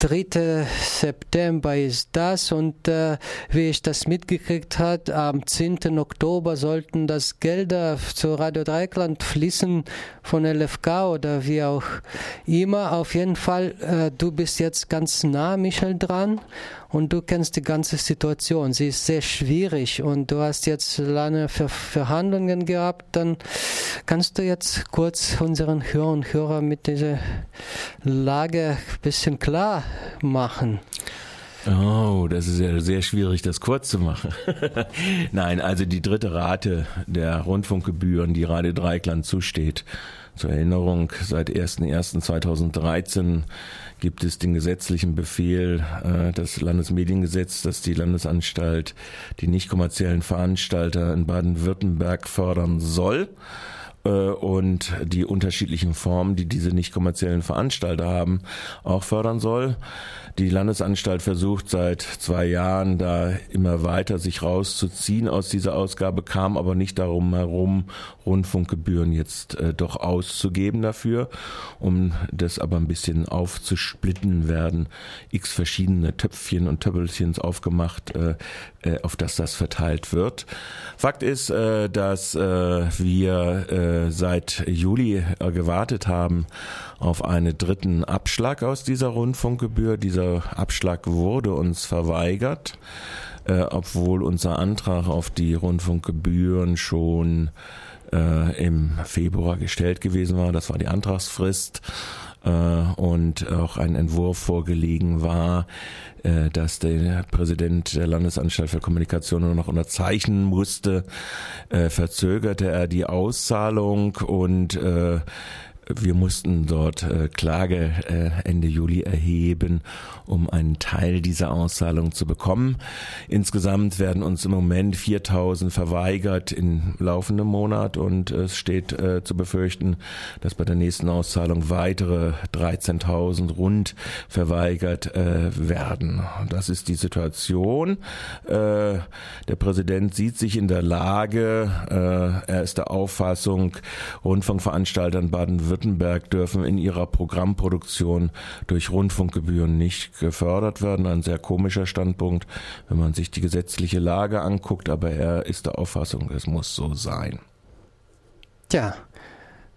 3. September ist das und äh, wie ich das mitgekriegt habe, am 10. Oktober sollten das Gelder zu Radio Dreikland fließen von LFK oder wie auch immer. Auf jeden Fall, äh, du bist jetzt ganz nah, Michael, dran und du kennst die ganze Situation. Sie ist sehr schwierig und du hast jetzt lange Ver Verhandlungen gehabt. Dann kannst du jetzt kurz unseren Hörern und Hörern mit dieser Lage ein bisschen klar machen. Oh, das ist ja sehr schwierig, das kurz zu machen. Nein, also die dritte Rate der Rundfunkgebühren, die Radio Dreikland zusteht. Zur Erinnerung, seit 01.01.2013 gibt es den gesetzlichen Befehl, äh, das Landesmediengesetz, dass die Landesanstalt die nicht kommerziellen Veranstalter in Baden-Württemberg fördern soll. Äh, und die unterschiedlichen Formen, die diese nicht kommerziellen Veranstalter haben, auch fördern soll. Die Landesanstalt versucht seit zwei Jahren da immer weiter sich rauszuziehen aus dieser Ausgabe, kam aber nicht darum herum, Rundfunkgebühren jetzt äh, doch auszugeben dafür. Um das aber ein bisschen aufzusplitten, werden x verschiedene Töpfchen und Töppelchens aufgemacht, äh, äh, auf das das verteilt wird. Fakt ist, äh, dass wir äh, seit Juli gewartet haben auf einen dritten Abschlag aus dieser Rundfunkgebühr. Dieser Abschlag wurde uns verweigert, äh, obwohl unser Antrag auf die Rundfunkgebühren schon äh, im Februar gestellt gewesen war. Das war die Antragsfrist äh, und auch ein Entwurf vorgelegen war, äh, dass der Präsident der Landesanstalt für Kommunikation nur noch unterzeichnen musste, äh, verzögerte er die Auszahlung und äh, wir mussten dort äh, Klage äh, Ende Juli erheben, um einen Teil dieser Auszahlung zu bekommen. Insgesamt werden uns im Moment 4000 verweigert im laufenden Monat und es steht äh, zu befürchten, dass bei der nächsten Auszahlung weitere 13.000 rund verweigert äh, werden. Das ist die Situation. Äh, der Präsident sieht sich in der Lage, äh, er ist der Auffassung, Rundfunkveranstaltern Baden-Württemberg Baden-Württemberg dürfen in ihrer Programmproduktion durch Rundfunkgebühren nicht gefördert werden. Ein sehr komischer Standpunkt, wenn man sich die gesetzliche Lage anguckt, aber er ist der Auffassung, es muss so sein. Tja,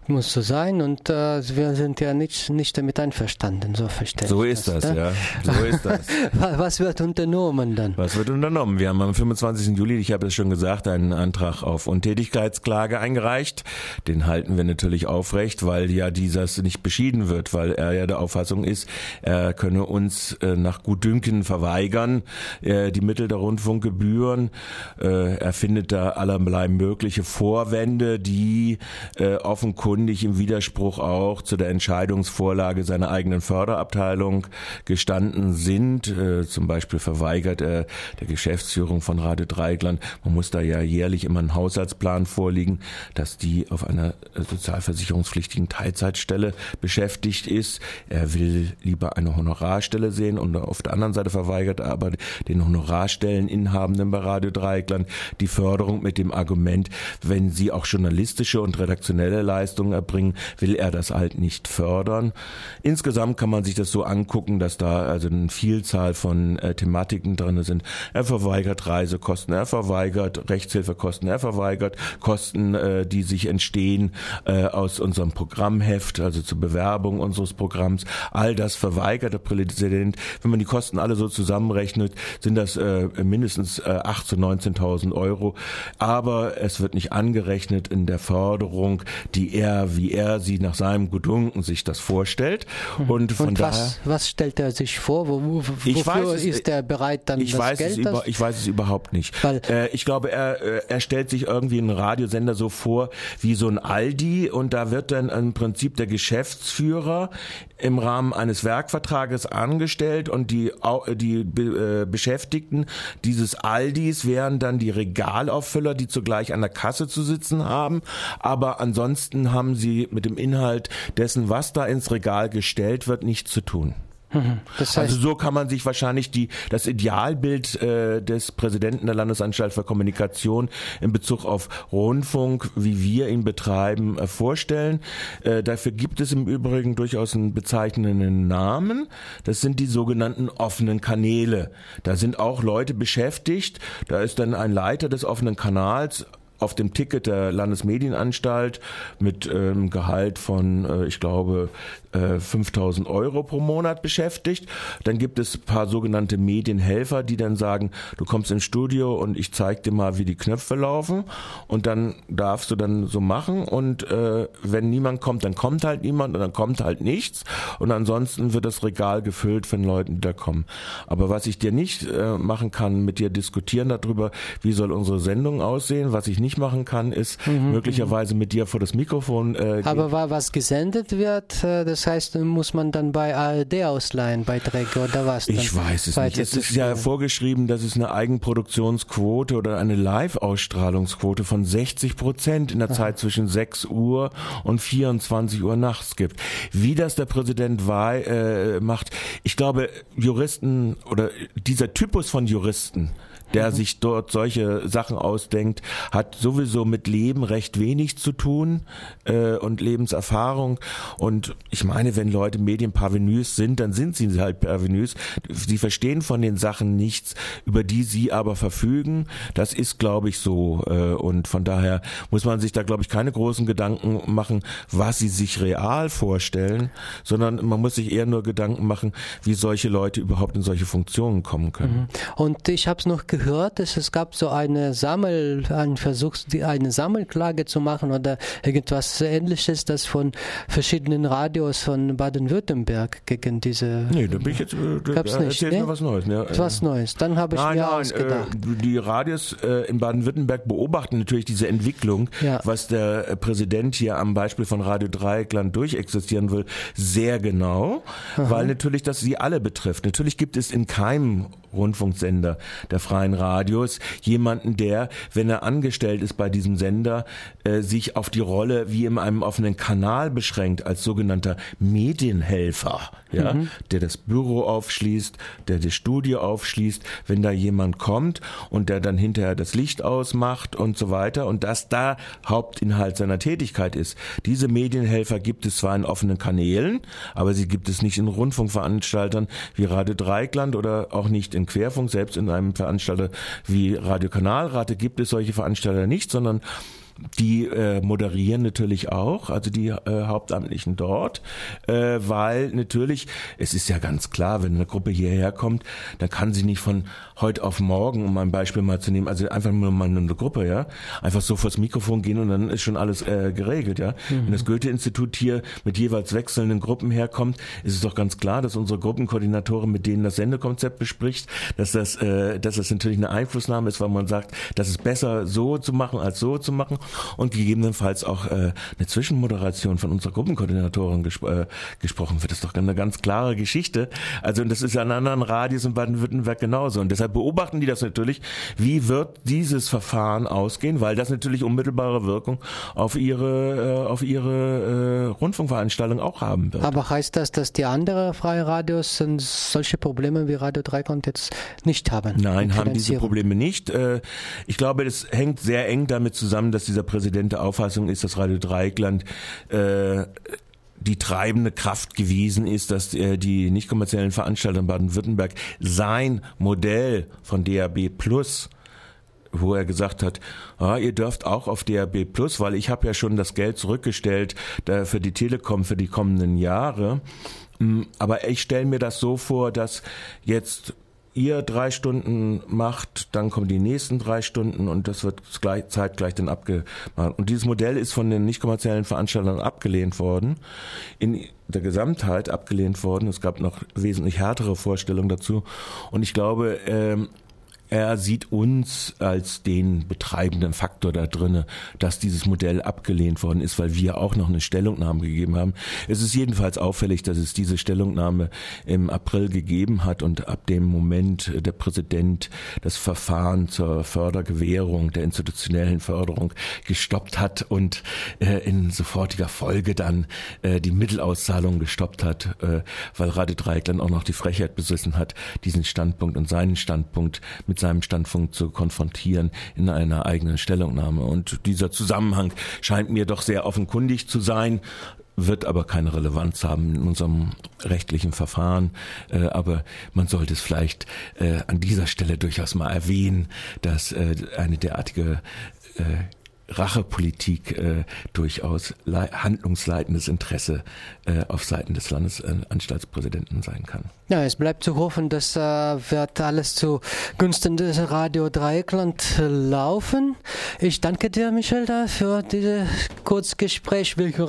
muss so sein und äh, wir sind ja nicht, nicht damit einverstanden, so verstehe So ist das, das ne? ja. So ist das. Was wird unternommen dann? Was wird unternommen? Wir haben am 25. Juli, ich habe es schon gesagt, einen Antrag auf Untätigkeitsklage eingereicht. Den halten wir natürlich aufrecht, weil ja dieses nicht beschieden wird, weil er ja der Auffassung ist, er könne uns äh, nach Gutdünken verweigern, äh, die Mittel der Rundfunkgebühren. Äh, er findet da allerlei mögliche Vorwände, die äh, offenkundig offenkundig im Widerspruch auch zu der Entscheidungsvorlage seiner eigenen Förderabteilung gestanden sind. Äh, zum Beispiel verweigert er der Geschäftsführung von Radio Dreigland, man muss da ja jährlich immer einen Haushaltsplan vorliegen, dass die auf einer sozialversicherungspflichtigen Teilzeitstelle beschäftigt ist. Er will lieber eine Honorarstelle sehen und auf der anderen Seite verweigert er aber den Honorarstelleninhabenden bei Radio Dreieckland die Förderung mit dem Argument, wenn sie auch journalistische und redaktionelle Leistungen Leistungen erbringen, will er das halt nicht fördern. Insgesamt kann man sich das so angucken, dass da also eine Vielzahl von äh, Thematiken drin sind. Er verweigert Reisekosten, er verweigert Rechtshilfekosten, er verweigert Kosten, äh, die sich entstehen äh, aus unserem Programmheft, also zur Bewerbung unseres Programms. All das verweigert der Präsident. Wenn man die Kosten alle so zusammenrechnet, sind das äh, mindestens äh, 8.000 zu 19.000 Euro. Aber es wird nicht angerechnet in der Förderung, die er er, wie er sie nach seinem Gutdunken sich das vorstellt. Mhm. Und von Und was, daher, was stellt er sich vor? Wo, wo, wofür es, ist er bereit, dann ich das weiß Geld? Es über, ich weiß es überhaupt nicht. Weil, äh, ich glaube, er, äh, er stellt sich irgendwie einen Radiosender so vor wie so ein Aldi und da wird dann im Prinzip der Geschäftsführer im Rahmen eines Werkvertrages angestellt und die, die äh, Beschäftigten dieses Aldis wären dann die Regalauffüller, die zugleich an der Kasse zu sitzen haben. Aber ansonsten haben sie mit dem Inhalt dessen, was da ins Regal gestellt wird, nichts zu tun. Mhm. Das heißt, also so kann man sich wahrscheinlich die, das Idealbild äh, des Präsidenten der Landesanstalt für Kommunikation in Bezug auf Rundfunk, wie wir ihn betreiben, äh, vorstellen. Äh, dafür gibt es im Übrigen durchaus einen bezeichnenden Namen. Das sind die sogenannten offenen Kanäle. Da sind auch Leute beschäftigt. Da ist dann ein Leiter des offenen Kanals auf dem Ticket der Landesmedienanstalt mit ähm, Gehalt von, äh, ich glaube, äh, 5000 Euro pro Monat beschäftigt. Dann gibt es ein paar sogenannte Medienhelfer, die dann sagen, du kommst ins Studio und ich zeig dir mal, wie die Knöpfe laufen und dann darfst du dann so machen und äh, wenn niemand kommt, dann kommt halt niemand und dann kommt halt nichts und ansonsten wird das Regal gefüllt von Leuten, die da kommen. Aber was ich dir nicht äh, machen kann, mit dir diskutieren darüber, wie soll unsere Sendung aussehen, was ich nicht machen kann, ist mhm. möglicherweise mit dir vor das Mikrofon äh, Aber was gesendet wird, äh, das das heißt, muss man dann bei ARD ausleihen, Beiträge oder was? Ich weiß es nicht. Es ist ja vorgeschrieben, dass es eine Eigenproduktionsquote oder eine Live-Ausstrahlungsquote von 60 Prozent in der Aha. Zeit zwischen 6 Uhr und 24 Uhr nachts gibt. Wie das der Präsident Wahl äh, macht, ich glaube, Juristen oder dieser Typus von Juristen, der mhm. sich dort solche Sachen ausdenkt, hat sowieso mit Leben recht wenig zu tun äh, und Lebenserfahrung. Und ich meine, wenn Leute Medienparvenus sind, dann sind sie halt Parvenus. Sie verstehen von den Sachen nichts, über die sie aber verfügen. Das ist, glaube ich, so. Äh, und von daher muss man sich da, glaube ich, keine großen Gedanken machen, was sie sich real vorstellen, sondern man muss sich eher nur Gedanken machen, wie solche Leute überhaupt in solche Funktionen kommen können. Mhm. Und ich habe es noch gehört, gehört, dass es gab so eine Sammel, einen Versuch, eine Sammelklage zu machen oder irgendwas ähnliches, das von verschiedenen Radios von Baden-Württemberg gegen diese. Nee, da bin ich jetzt. Äh, da gab's nicht, ne? was Neues. Ne? Was Neues. Dann habe ich nein, mir nein, ausgedacht. Äh, die Radios äh, in Baden-Württemberg beobachten natürlich diese Entwicklung, ja. was der äh, Präsident hier am Beispiel von Radio Dreieckland durchexistieren will, sehr genau, Aha. weil natürlich das sie alle betrifft. Natürlich gibt es in keinem Rundfunksender der freien Radios jemanden, der, wenn er angestellt ist bei diesem Sender, äh, sich auf die Rolle wie in einem offenen Kanal beschränkt als sogenannter Medienhelfer, ja, mhm. der das Büro aufschließt, der das Studio aufschließt, wenn da jemand kommt und der dann hinterher das Licht ausmacht und so weiter und das da Hauptinhalt seiner Tätigkeit ist. Diese Medienhelfer gibt es zwar in offenen Kanälen, aber sie gibt es nicht in Rundfunkveranstaltern wie Radio Dreikland oder auch nicht in in Querfunk, selbst in einem Veranstalter wie Radio Kanalrate gibt es solche Veranstalter nicht, sondern die äh, moderieren natürlich auch, also die äh, Hauptamtlichen dort, äh, weil natürlich, es ist ja ganz klar, wenn eine Gruppe hierher kommt, dann kann sie nicht von heute auf morgen, um ein Beispiel mal zu nehmen, also einfach nur mal eine Gruppe, ja, einfach so vors Mikrofon gehen und dann ist schon alles äh, geregelt, ja. Mhm. Wenn das Goethe-Institut hier mit jeweils wechselnden Gruppen herkommt, ist es doch ganz klar, dass unsere Gruppenkoordinatorin mit denen das Sendekonzept bespricht, dass das, äh, dass das natürlich eine Einflussnahme ist, weil man sagt, das ist besser so zu machen als so zu machen und gegebenenfalls auch äh, eine Zwischenmoderation von unserer Gruppenkoordinatorin gesp äh, gesprochen wird. Das ist doch eine ganz klare Geschichte. Also und das ist ja an anderen Radios in Baden-Württemberg genauso. Und deshalb beobachten die das natürlich, wie wird dieses Verfahren ausgehen, weil das natürlich unmittelbare Wirkung auf ihre, äh, auf ihre äh, Rundfunkveranstaltung auch haben wird. Aber heißt das, dass die anderen freie Radios solche Probleme wie Radio Dreikant jetzt nicht haben? Nein, haben diese Probleme nicht. Äh, ich glaube, das hängt sehr eng damit zusammen, dass dieser Präsident der Auffassung ist, dass Radio Dreieckland äh, die treibende Kraft gewesen ist, dass äh, die nicht kommerziellen Veranstalter in Baden-Württemberg sein Modell von DAB Plus wo er gesagt hat, ah, ihr dürft auch auf DAB Plus, weil ich habe ja schon das Geld zurückgestellt da für die Telekom für die kommenden Jahre. Mm, aber ich stelle mir das so vor, dass jetzt ihr drei Stunden macht, dann kommen die nächsten drei Stunden und das wird gleich, zeitgleich dann abgemacht. Und dieses Modell ist von den nicht kommerziellen Veranstaltern abgelehnt worden, in der Gesamtheit abgelehnt worden. Es gab noch wesentlich härtere Vorstellungen dazu. Und ich glaube, ähm, er sieht uns als den betreibenden Faktor da drinne, dass dieses Modell abgelehnt worden ist, weil wir auch noch eine Stellungnahme gegeben haben. Es ist jedenfalls auffällig, dass es diese Stellungnahme im April gegeben hat und ab dem Moment der Präsident das Verfahren zur Fördergewährung, der institutionellen Förderung gestoppt hat und äh, in sofortiger Folge dann äh, die Mittelauszahlung gestoppt hat, äh, weil Radio Dreieckland auch noch die Frechheit besessen hat, diesen Standpunkt und seinen Standpunkt mit seinem Standpunkt zu konfrontieren in einer eigenen Stellungnahme. Und dieser Zusammenhang scheint mir doch sehr offenkundig zu sein wird aber keine Relevanz haben in unserem rechtlichen Verfahren. Äh, aber man sollte es vielleicht äh, an dieser Stelle durchaus mal erwähnen, dass äh, eine derartige Rachepolitik äh, durchaus handlungsleitendes Interesse äh, auf Seiten des Landesanstaltspräsidenten sein kann. Ja, es bleibt zu hoffen, dass äh, wird alles zu Gunsten des Radio Dreieckland laufen. Ich danke dir, Michel, für dieses Kurzgespräch. Willkommen